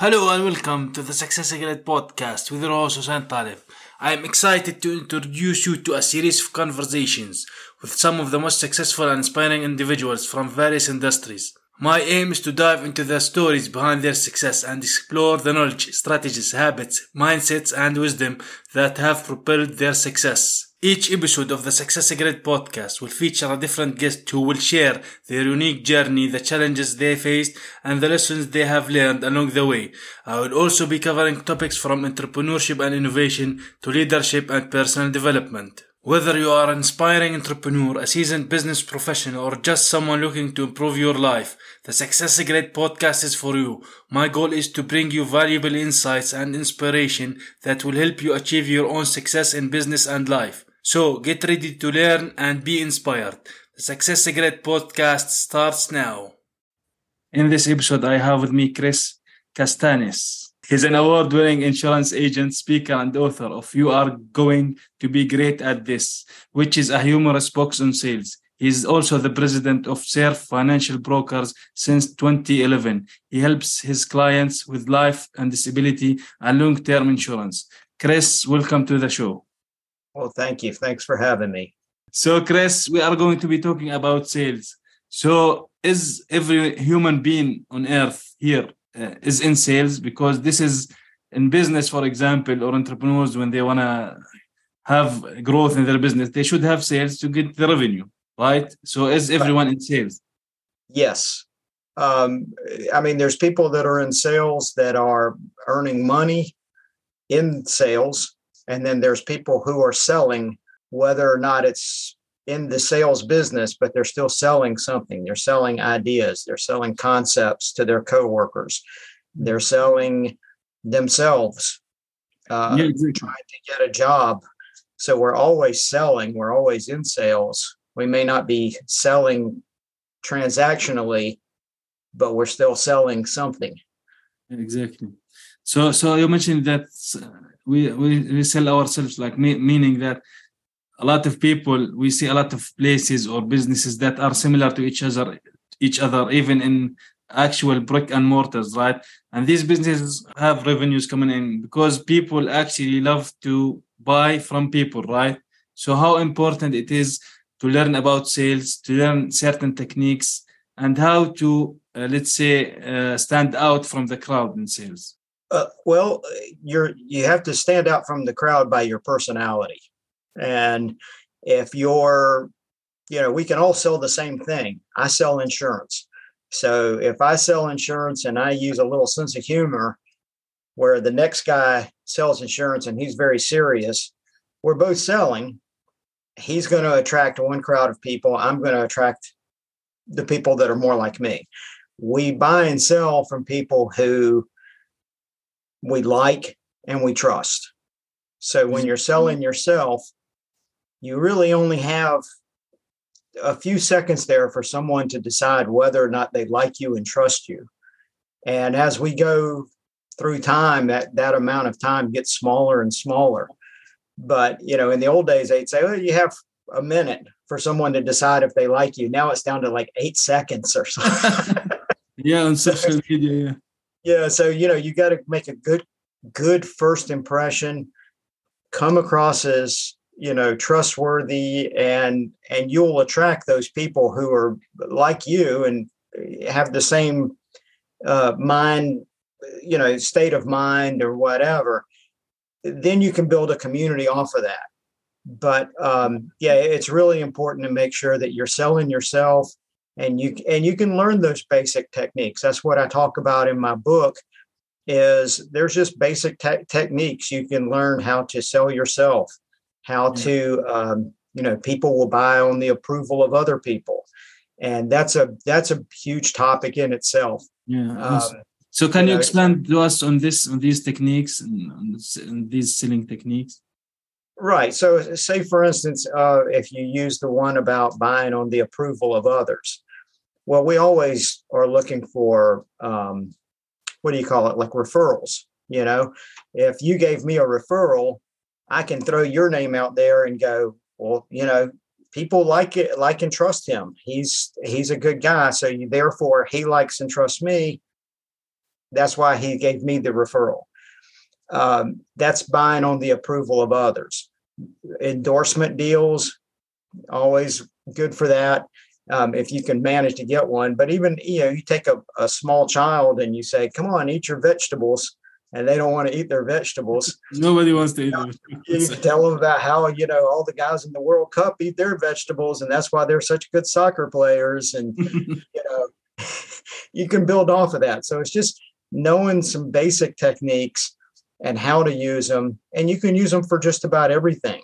Hello and welcome to the Success Secret podcast with host Hussein Talib. I am excited to introduce you to a series of conversations with some of the most successful and inspiring individuals from various industries. My aim is to dive into the stories behind their success and explore the knowledge, strategies, habits, mindsets, and wisdom that have propelled their success. Each episode of the Success Secret podcast will feature a different guest who will share their unique journey, the challenges they faced, and the lessons they have learned along the way. I will also be covering topics from entrepreneurship and innovation to leadership and personal development. Whether you are an inspiring entrepreneur, a seasoned business professional, or just someone looking to improve your life, the Success Secret podcast is for you. My goal is to bring you valuable insights and inspiration that will help you achieve your own success in business and life. So get ready to learn and be inspired. The Success Secret podcast starts now. In this episode, I have with me Chris Castanes. He's an award winning insurance agent, speaker, and author of You Are Going to Be Great at This, which is a humorous book on sales. He is also the president of Surf Financial Brokers since 2011. He helps his clients with life and disability and long term insurance. Chris, welcome to the show. Well, thank you. Thanks for having me. So, Chris, we are going to be talking about sales. So, is every human being on earth here uh, is in sales? Because this is in business, for example, or entrepreneurs when they want to have growth in their business, they should have sales to get the revenue, right? So, is everyone in sales? Yes. Um, I mean, there's people that are in sales that are earning money in sales and then there's people who are selling whether or not it's in the sales business but they're still selling something. They're selling ideas. They're selling concepts to their coworkers. They're selling themselves uh, yeah, trying to get a job. So we're always selling. We're always in sales. We may not be selling transactionally but we're still selling something. Exactly. So so you mentioned that we, we, we sell ourselves like meaning that a lot of people we see a lot of places or businesses that are similar to each other each other even in actual brick and mortars right? And these businesses have revenues coming in because people actually love to buy from people right? So how important it is to learn about sales to learn certain techniques and how to uh, let's say uh, stand out from the crowd in sales uh, well, you're you have to stand out from the crowd by your personality, and if you're, you know, we can all sell the same thing. I sell insurance, so if I sell insurance and I use a little sense of humor, where the next guy sells insurance and he's very serious, we're both selling. He's going to attract one crowd of people. I'm going to attract the people that are more like me. We buy and sell from people who we like and we trust. So when you're selling mm-hmm. yourself, you really only have a few seconds there for someone to decide whether or not they like you and trust you. And as we go through time, that that amount of time gets smaller and smaller. But you know, in the old days, they'd say, "Oh, you have a minute for someone to decide if they like you." Now it's down to like eight seconds or something. yeah, on social media. Yeah so you know you got to make a good good first impression come across as you know trustworthy and and you'll attract those people who are like you and have the same uh, mind you know state of mind or whatever then you can build a community off of that. But um, yeah it's really important to make sure that you're selling yourself and you and you can learn those basic techniques. That's what i talk about in my book is there's just basic te- techniques you can learn how to sell yourself how to um, you know people will buy on the approval of other people. And that's a that's a huge topic in itself. Yeah um, so can you, know, expand to us on this on these techniques and, on these selling techniques? Right. So, say for instance, uh, if you use the one about buying on the approval of others, well, we always are looking for um, what do you call it, like referrals. You know, if you gave me a referral, I can throw your name out there and go, well, you know, people like it, like and trust him. He's he's a good guy, so you, therefore he likes and trusts me. That's why he gave me the referral. Um, that's buying on the approval of others. Endorsement deals, always good for that. Um, if you can manage to get one. But even you know, you take a, a small child and you say, "Come on, eat your vegetables," and they don't want to eat their vegetables. Nobody wants to eat them. You tell them about how you know all the guys in the World Cup eat their vegetables, and that's why they're such good soccer players. And you know, you can build off of that. So it's just knowing some basic techniques and how to use them, and you can use them for just about everything.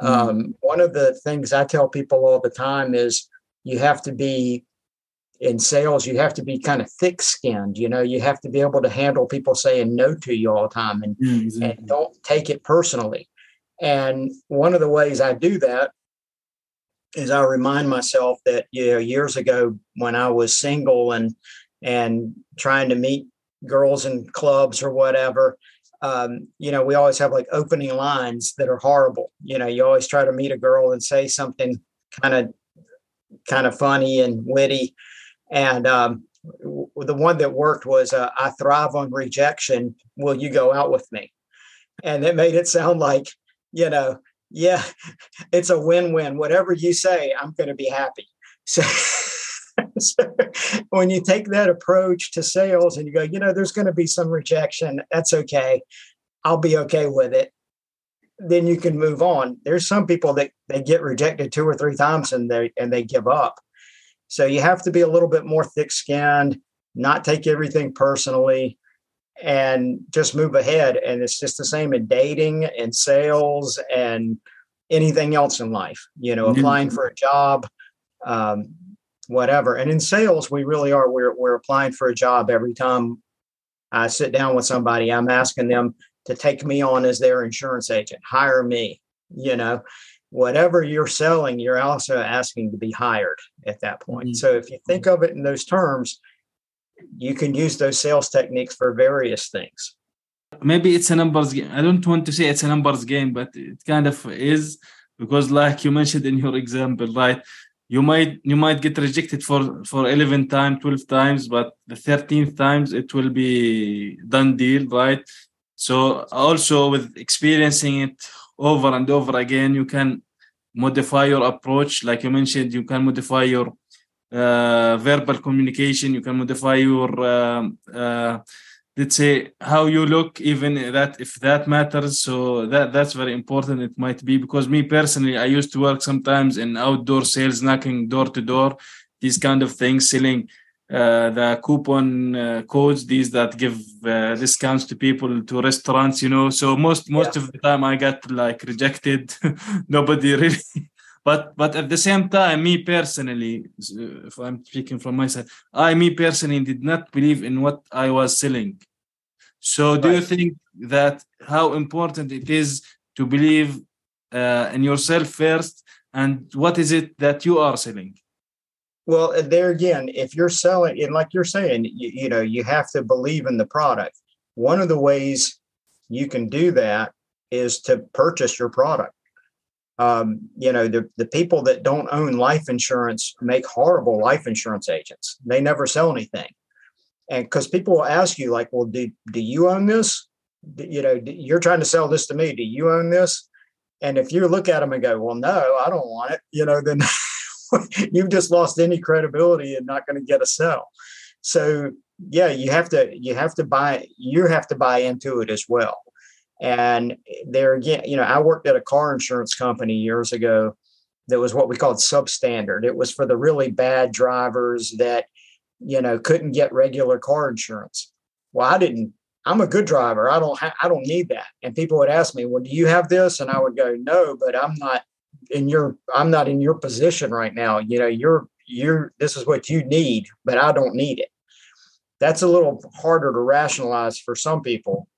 Mm-hmm. Um, one of the things I tell people all the time is you have to be in sales, you have to be kind of thick skinned. You know, you have to be able to handle people saying no to you all the time and, mm-hmm. and don't take it personally. And one of the ways I do that is I remind myself that, you know, years ago when I was single and and trying to meet girls in clubs or whatever, um, you know, we always have like opening lines that are horrible. You know, you always try to meet a girl and say something kind of kind of funny and witty and um, the one that worked was uh, I thrive on rejection. Will you go out with me? And it made it sound like, you know, yeah, it's a win win. Whatever you say, I'm going to be happy. So, so, when you take that approach to sales and you go, you know, there's going to be some rejection, that's okay. I'll be okay with it. Then you can move on. There's some people that they get rejected two or three times and they and they give up. So you have to be a little bit more thick skinned, not take everything personally, and just move ahead. And it's just the same in dating and sales and anything else in life, you know, applying for a job, um, whatever. And in sales, we really are, we're, we're applying for a job every time I sit down with somebody, I'm asking them to take me on as their insurance agent, hire me, you know, whatever you're selling, you're also asking to be hired at that point. Mm-hmm. So if you think of it in those terms, you can use those sales techniques for various things. Maybe it's a numbers game. I don't want to say it's a numbers game, but it kind of is because, like you mentioned in your example, right? You might you might get rejected for for 11 times, 12 times, but the 13th times it will be done deal, right? So also with experiencing it over and over again. You can modify your approach, like you mentioned. You can modify your uh, verbal communication. You can modify your uh, uh, let's say how you look even that if that matters so that that's very important it might be because me personally i used to work sometimes in outdoor sales knocking door to door these kind of things selling uh, the coupon uh, codes these that give uh, discounts to people to restaurants you know. So most most yeah. of the time i got like rejected. Nobody really but but at the same time me personally if i'm speaking from my side i me personally did not believe in what i was selling. So do right. you think that how important it is to believe uh, in yourself first? And what is it that you are selling well, there again, if you're selling, and like you're saying, you, you know, you have to believe in the product. One of the ways you can do that is to purchase your product. Um, you know, the, the people that don't own life insurance make horrible life insurance agents. They never sell anything. And because people will ask you, like, well, do, do you own this? Do, you know, you're trying to sell this to me. Do you own this? And if you look at them and go, well, no, I don't want it, you know, then you've just lost any credibility and not going to get a sell. So yeah, you have to you have to buy you have to buy into it as well. And there again, you know, I worked at a car insurance company years ago that was what we called substandard. It was for the really bad drivers that, you know, couldn't get regular car insurance. Well, I didn't. I'm a good driver. I don't. Ha- I don't need that. And people would ask me, "Well, do you have this?" And I would go, "No, but I'm not in your i'm not in your position right now. You know you're you're this is what you need but i don't need it. That's a little harder to rationalize for some people.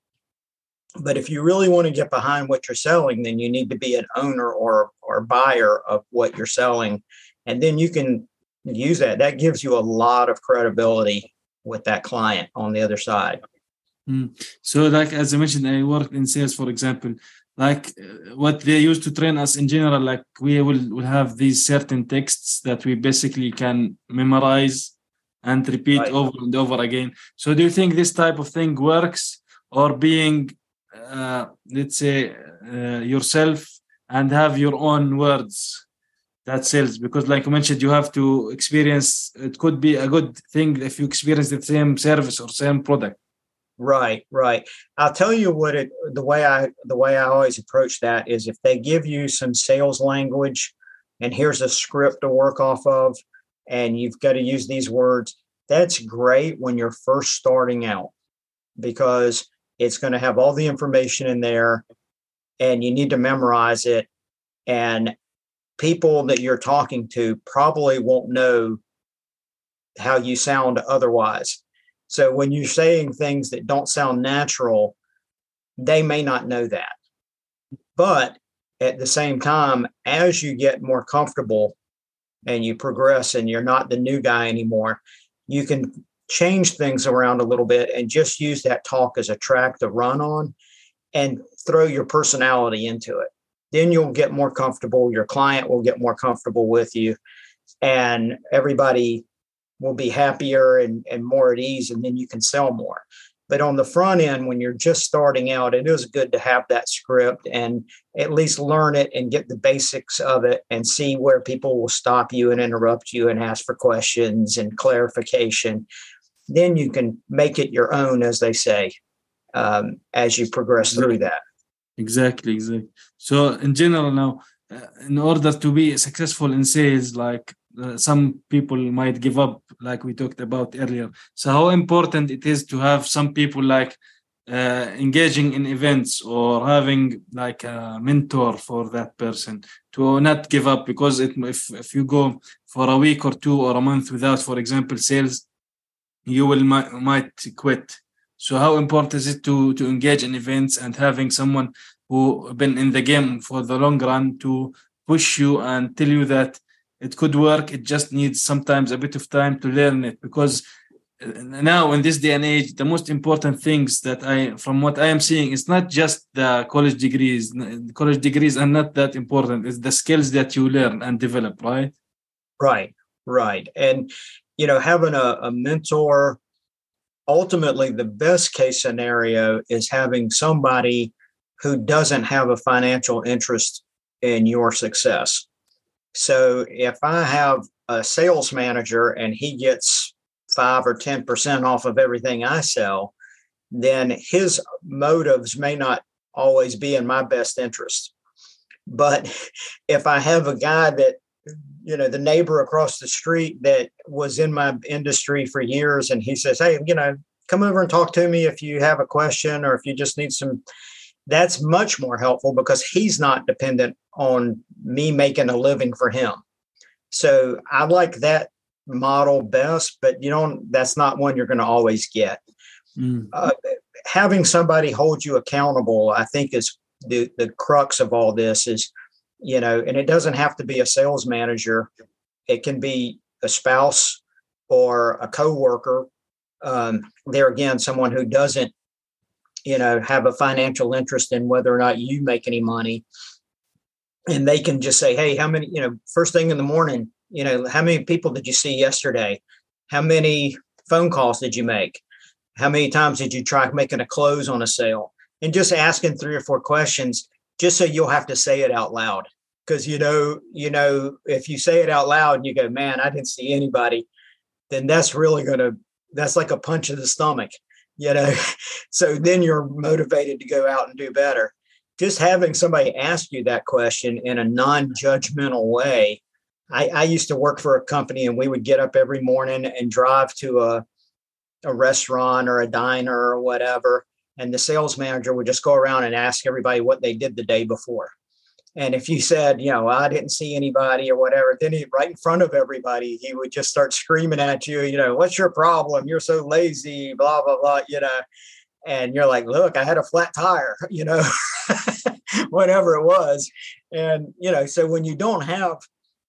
But if you really want to get behind what you're selling then you need to be an owner or or buyer of what you're selling. And then you can use that. That gives you a lot of credibility with that client on the other side mm. so like as i mentioned i worked in sales for example like uh, what they used to train us in general like we will, will have these certain texts that we basically can memorize and repeat right. over and over again. So, do you think this type of thing works, or being, uh, let's say, uh, yourself and have your own words that sells? Because, like you mentioned, you have to experience. It could be a good thing if you experience the same service or same product. Right, right. I'll tell you what it the way I the way I always approach that is if they give you some sales language and here's a script to work off of and you've got to use these words, that's great when you're first starting out because it's going to have all the information in there and you need to memorize it and people that you're talking to probably won't know how you sound otherwise so when you're saying things that don't sound natural, they may not know that. But at the same time, as you get more comfortable and you progress and you're not the new guy anymore, you can change things around a little bit and just use that talk as a track to run on and throw your personality into it. Then you'll get more comfortable. Your client will get more comfortable with you. And everybody will be happier and, and more at ease, and then you can sell more. But on the front end, when you're just starting out, it is good to have that script and at least learn it and get the basics of it and see where people will stop you and interrupt you and ask for questions and clarification. Then you can make it your own, as they say, um, as you progress through that. Exactly, exactly. So, in general, now, uh, in order to be successful in sales, like uh, some people might give up like we talked about earlier. So how important it is to have some people like uh, engaging in events or having like a mentor for that person to not give up because it, if, if you go for a week or two or a month without for example sales you will might, might quit. So how important is it to to engage in events and having someone who been in the game for the long run to push you and tell you that it could work. It just needs sometimes a bit of time to learn it because uh, now in this day and age the most important things that i from what i am seeing is not just the college degrees. College degrees are not that important. It's the skills that you learn and develop right? Right right. And you know having a, a mentor ultimately the best case scenario is having somebody who doesn't have a financial interest in your success so if I have a sales manager and he gets five or 10% off of everything I sell, then his motives may not always be in my best interest. But if I have a guy that, you know, the neighbor across the street that was in my industry for years and he says, Hey, you know, come over and talk to me if you have a question or if you just need some that's much more helpful because he's not dependent on me making a living for him. So I like that model best, but you know, that's not one you're going to always get. Mm. Uh, having somebody hold you accountable, I think, is the, the crux of all this is, you know, and it doesn't have to be a sales manager, it can be a spouse or a coworker. Um, there again, someone who doesn't you know have a financial interest in whether or not you make any money. And they can just say hey how many you know first thing in the morning you know how many people did you see yesterday? How many phone calls did you make? How many times did you try making a close on a sale? And just asking three or four questions just so you'll have to say it out loud. Because you know you know if you say it out loud and you go man i didn't see anybody then that's really going to that's like a punch in the stomach you know so then you're motivated to go out and do better. Just having somebody ask you that question in a non-judgmental way. I, I, used to work for a company and we would get up every morning and drive to a, a restaurant or a diner or whatever. And the sales manager would just go around and ask everybody what they did the day before and if you said, you know, I didn't see anybody or whatever, then he right in front of everybody, he would just start screaming at you, you know, what's your problem? You're so lazy, blah, blah, blah, you know. And you're like, look, I had a flat tire, you know, whatever it was. And, you know, so when you don't have,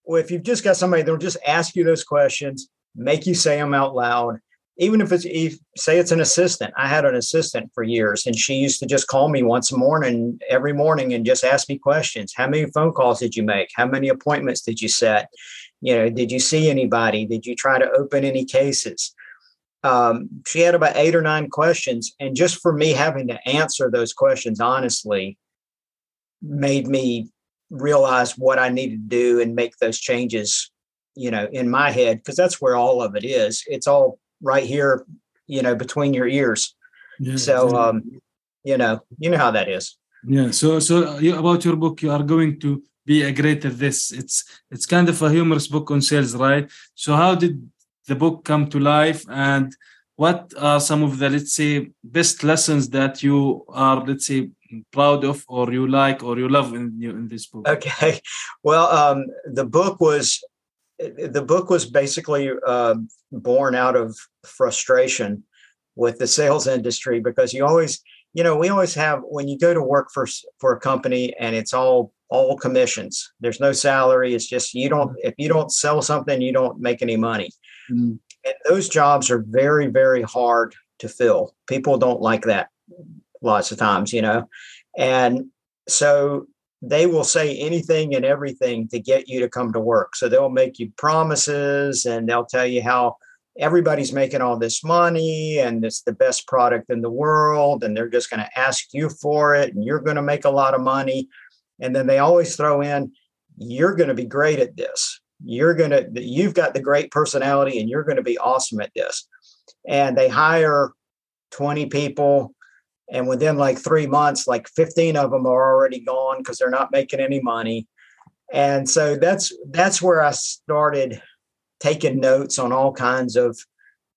well, if you've just got somebody that'll just ask you those questions, make you say them out loud, even if it's if, say it's an assistant i had an assistant for years and she used to just call me once a morning every morning and just ask me questions how many phone calls did you make how many appointments did you set You know, did you see anybody? Did you try to open any cases? Um, she had about eight or nine questions. And just for me having to answer those questions honestly made me realize what I needed to do and make those changes, you know, in my head, because that's where all of it is. It's all right here, you know, between your ears. Yeah, so, um, you know, you know how that is. Yeah. So, so you, about your book, you are going to be a great at this. It's it's kind of a humorous book on sales, right? So, how did the book come to life, and what are some of the let's say best lessons that you are let's say proud of, or you like, or you love in in this book? Okay. Well, um, the book was the book was basically uh, born out of frustration with the sales industry because you always you know we always have when you go to work for for a company and it's all all commissions there's no salary it's just you don't if you don't sell something you don't make any money. Mm-hmm. and those jobs are very very hard to fill. People don't like that lots of times you know? And so they will say anything and everything to get you to come to work. So they'll make you promises and they'll tell you how everybody's making all this money and it's the best product in the world and they're just going to ask you for it and you're going to make a lot of money. And then they always throw in you're going to be great at this. You're going to you've got the great personality and you're going to be awesome at this. And they hire 20 people and within like 3 months like 15 of them are already gone because they're not making any money and so that's that's where I started taking notes on all kinds of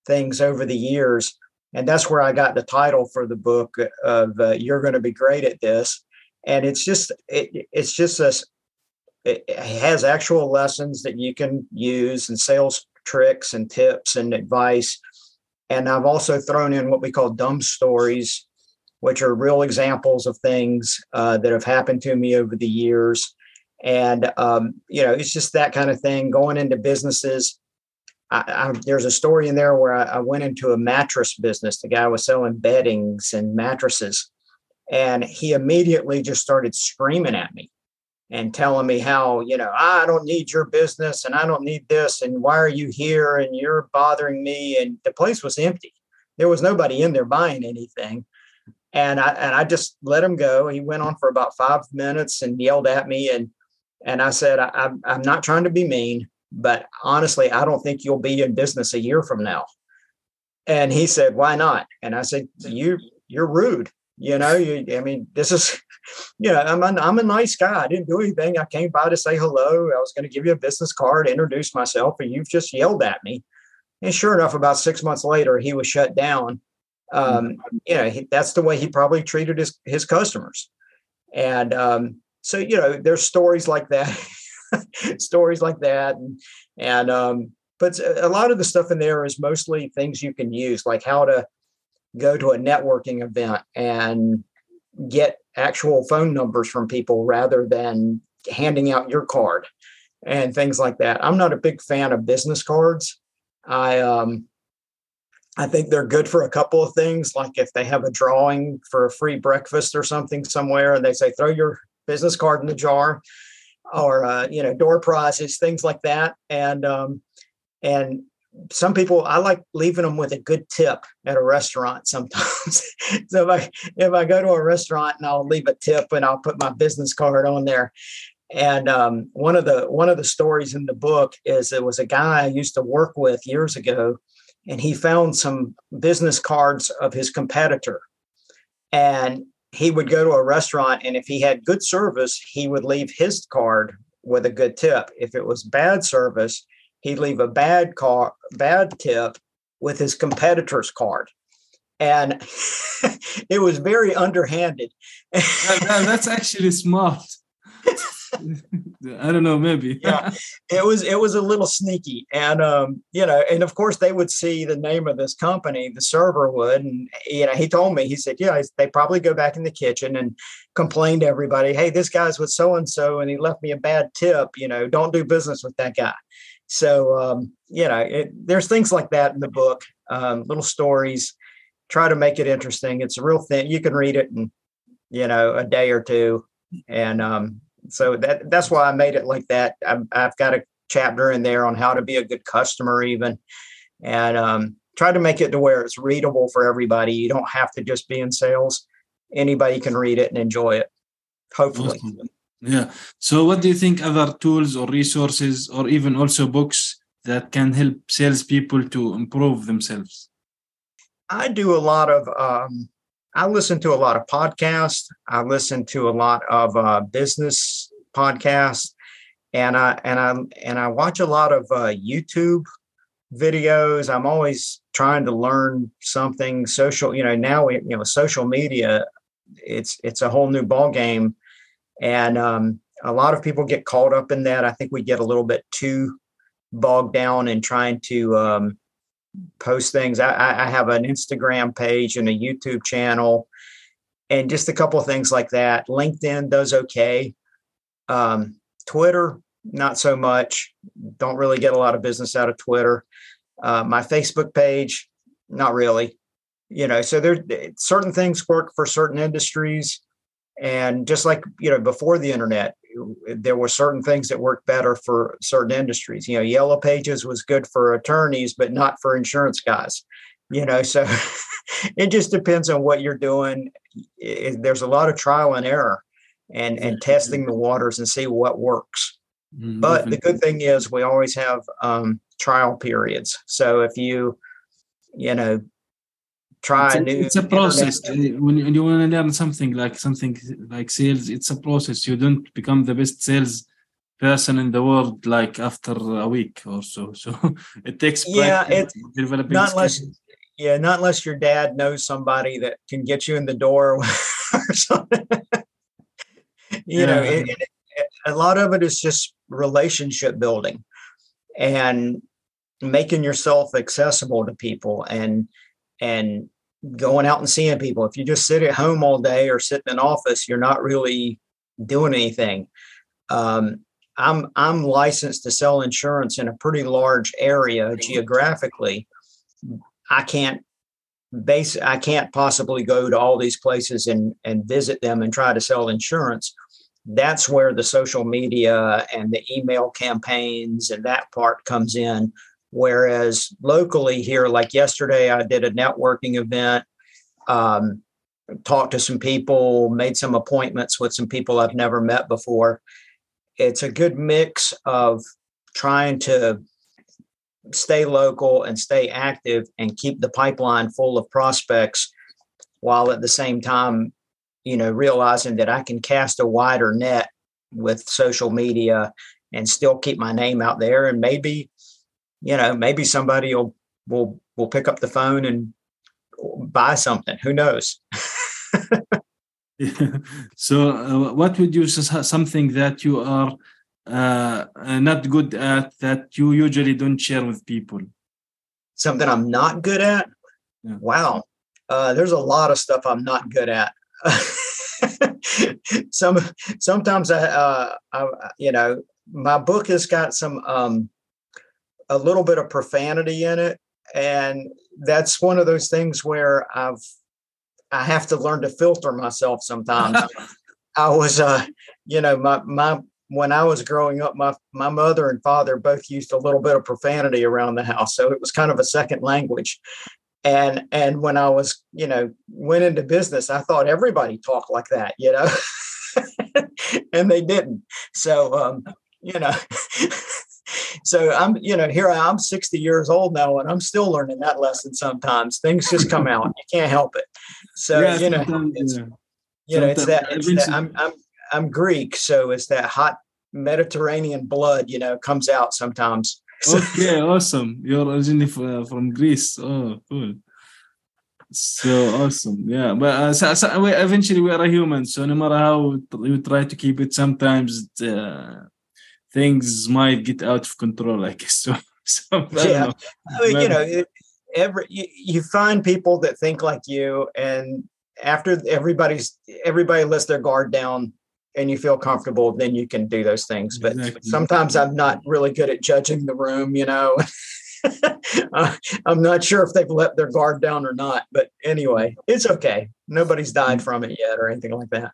things over the years. And that's where I got the title for the book of uh, "You're going to be great at this." And it's just it, it's just a it has actual lessons that you can use and sales tricks and tips and advice. And I've also thrown in what we call dumb stories, which are real examples of things uh, that have happened to me over the years. And um, you know it's just that kind of thing going into businesses. I, I, there's a story in there where I, I, went into a mattress business. The guy was selling beddings and mattresses. And he immediately just started screaming at me and telling me how you know i don't need your business and i don't need this and why are you here and you're bothering me? And the place was empty. There was nobody in there buying anything and I and I just let him go. He went on for about five minutes and yelled at me, and and I said, I, I'm not trying to be mean, but honestly, I don't think you'll be in business a year from now. And he said, why not? And I said, you, you're rude. You know, you, I mean, this is, you know, I'm a, I'm a nice guy. I didn't do anything. I came by to say hello. I was going to give you a business card, introduce myself, and you've just yelled at me. And sure enough, about six months later, he was shut down. Um, you know, he, that's the way he probably treated his his customers. And um, so you know there's stories like that stories like that. And and um but a lot of the stuff in there is mostly things you can use like how to go to a networking event and get actual phone numbers from people rather than handing out your card and things like that. I'm not a big fan of business cards. I um I think they're good for a couple of things, like if they have a drawing for a free breakfast or something somewhere, and they say throw your business card in the jar or uh, you know door prizes things like that and um, and some people i like leaving them with a good tip at a restaurant sometimes. So if i if i go to a restaurant and i'll leave a tip and i'll put my business card on there and um, one of the one of the stories in the book is it was a guy i used to work with years ago and he found some business cards of his competitor and he would go to a restaurant and if he had good service, he would leave his card with a good tip. If it was bad service, he'd leave a bad car bad tip with his competitor's card. And it was very underhanded. that, that's actually smart. I don't know, maybe. yeah, it was it was a little sneaky, and um, you know, and of course they would see the name of this company, the server would, and you know, he told me, he said, yeah, they probably go back in the kitchen and complain to everybody, hey, this guy's with so and so, and he left me a bad tip. You know, don't do business with that guy. So um, you know, it, there's things like that in the book, um, little stories. Try to make it interesting. It's a real thing. You can read it in you know a day or two, and um, so that that's why I made it like that. i have got a chapter in there on how to be a good customer, even, and um, try to make it to where it's readable for everybody. You don't have to just be in sales; anybody can read it and enjoy it. Hopefully. Awesome. Yeah. So, what do you think other tools or resources, or even also books that can help salespeople to improve themselves? I do a lot of. Um, I listen to a lot of podcasts. I listen to a lot of uh, business podcasts, and I and I and I watch a lot of uh, YouTube videos. I'm always trying to learn something. Social, you know, now we, you know, social media. It's it's a whole new ball game and um, a lot of people get caught up in that. I think we get a little bit too bogged down in trying to um, post things. I, I, have an Instagram page and a YouTube channel, and just a couple of things like that. LinkedIn does okay. Um, Twitter, not so much. Don't really get a lot of business out of Twitter. Uh, my Facebook page, not really. You know, so there certain things work for certain industries and just like you know before the internet there were certain things that worked better for certain industries. You know yellow pages was good for attorneys but not for insurance guys you know so it just depends on what you're doing. It, there's a lot of trial and error and and testing the waters and see what works. Mm, but the good thing is we always have um, trial periods. So if you you know try it's a, new. It's a process. Uh, when you, you want to learn something like something like sales, it's a process. You don't become the best sales person in the world like after a week or so. So it takes yeah, it's not unless yeah, not unless your dad knows somebody that can get you in the door or something. you yeah. know, it, it, a lot of it is just relationship building and making yourself accessible to people and and going out and seeing people. If you just sit at home all day or sit in an office, you're not really doing anything. Um, I'm I'm licensed to sell insurance in a pretty large area geographically. I can't base I can't possibly go to all these places and and visit them and try to sell insurance. That's where the social media and the email campaigns and that part comes in Whereas locally here, like yesterday, I did a networking event, um, talked to some people, made some appointments with some people I've never met before. It's a good mix of trying to stay local and stay active and keep the pipeline full of prospects while at the same time you know realizing that i can cast a wider net with social media and still keep my name out there and maybe you know, maybe somebody will will will pick up the phone and buy something. Who knows? so, uh, what would you something that you are uh, not good at that you usually don't share with people? Something I'm not good at. Yeah. Wow, uh, there's a lot of stuff I'm not good at. some sometimes I, uh, I, you know, my book has got some um, a little bit of profanity in it. And that's one of those things where i've i have to learn to filter myself sometimes. I was uh you know my my when i was growing up my my mother and father both used a little bit of profanity around the house. So it was kind of a second language. And and when i was you know went into business i thought everybody talked like that you know? And they didn't. So um you know so I'm, you know, here I am 60 years old now and I'm still learning that lesson sometimes. Things just come out. You can't help it. So, yeah, you know, it's, yeah. you know, it's that, it's that I'm, I'm, I'm Greek. So it's that hot Mediterranean blood, you know, comes out sometimes. okay, awesome. You're originally from Greece. Oh, cool. So awesome, yeah. But uh, so, so, eventually, we are a human. So no matter how you try to keep it, sometimes uh, things might get out of control. I guess so. so yeah, I mean, you know, it, every you, you find people that think like you, and after everybody's everybody lets their guard down and you feel comfortable, then you can do those things. But exactly. sometimes I'm not really good at judging the room, you know. I'm not sure if they've let their guard down or not, but anyway, it's okay. Nobody's died from it yet or anything like that.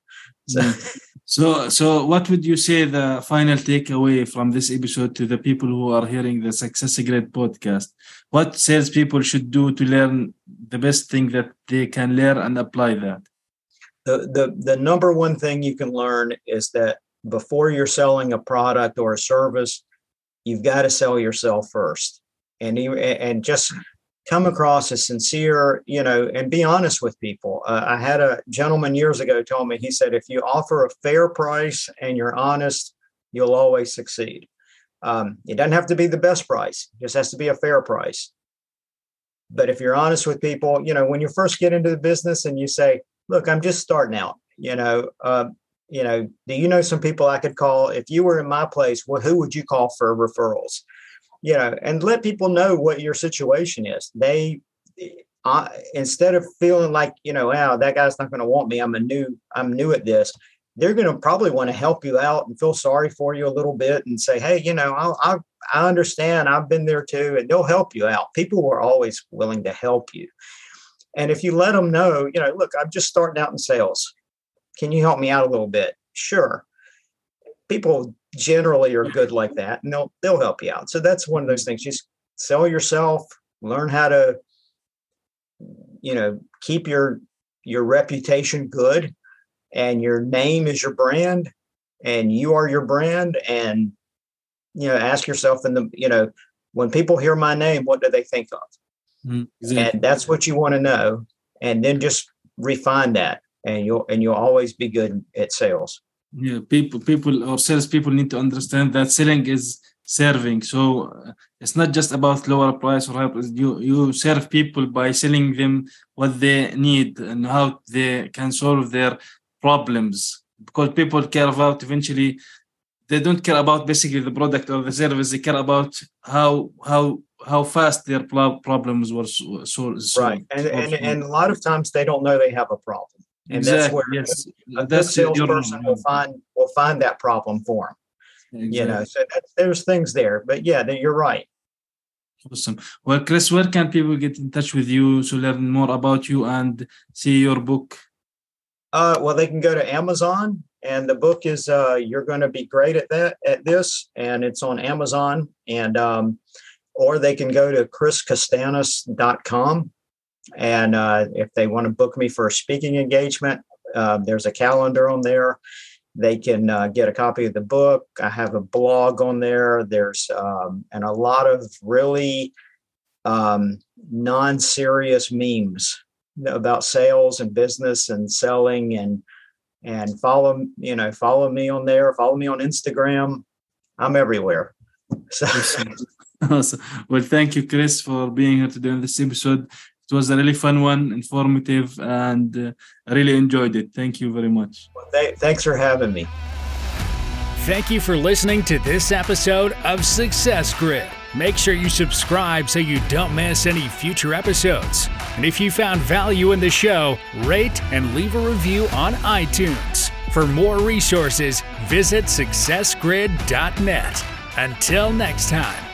So, mm. so, so what would you say the final takeaway from this episode to the people who are hearing the Success Grid podcast? What salespeople should do to learn the best thing that they can learn and apply that? The, the, the number one thing you can learn is that before you're selling a product or a service, you've got to sell yourself first and and just come across as sincere you know and be honest with people uh, i had a gentleman years ago told me he said if you offer a fair price and you're honest you'll always succeed um, it doesn't have to be the best price it just has to be a fair price but if you're honest with people you know when you first get into the business and you say look i'm just starting out you know uh, you know, do you know some people I could call if you were in my place? Well, who would you call for referrals? You know, and let people know what your situation is. They, uh, instead of feeling like you know, wow, that guy's not going to want me. I'm a new, I'm new at this. They're going to probably want to help you out and feel sorry for you a little bit and say, hey, you know, I, I, I understand. I've been there too, and they'll help you out. People are always willing to help you. And if you let them know, you know, look, I'm just starting out in sales can you help me out a little bit? Sure. People generally are good like that and they'll they'll help you out. So that's one of those things. Just sell yourself, learn how to you know, keep your your reputation good and your name is your brand and you are your brand and you know ask yourself in the you know when people hear my name what do they think of mm, exactly. and that's what you want to know and then just refine that and you'll and you'll always be good at sales. Yeah, people people or sales people need to understand that selling is serving. So uh, it's not just about lower price or higher price. You you serve people by selling them what they need and how they can solve their problems. Because people care about eventually they don't care about basically the product or the service. They care about how how how fast their problems were solved. Right, and, and and a lot of times they don't know they have a problem and exactly. that's where yes. a good salesperson will find will find that problem for them. Exactly. You know, so that, there's things there, but yeah, you're right. Awesome. Well, Chris, where can people get in touch with you to learn more about you and see your book? Uh, well, they can go to Amazon, and the book is uh, "You're Going to Be Great at That at This," and it's on Amazon. And um, or they can go to chriscastanes.com and uh, if they want to book me for a speaking engagement, uh, there's a calendar on there. They can uh, get a copy of the book. I have a blog on there. There's um, and a lot of really um, non-serious memes about sales and business and selling and and follow you know follow me on there. Follow me on Instagram. I'm everywhere. So. Awesome. Well, thank you, Chris, for being here today on this episode. It was a really fun one, informative, and uh, I really enjoyed it. Thank you very much. Well, th- thanks for having me. Thank you for listening to this episode of Success Grid. Make sure you subscribe so you don't miss any future episodes. And if you found value in the show, rate and leave a review on iTunes. For more resources, visit successgrid.net. Until next time.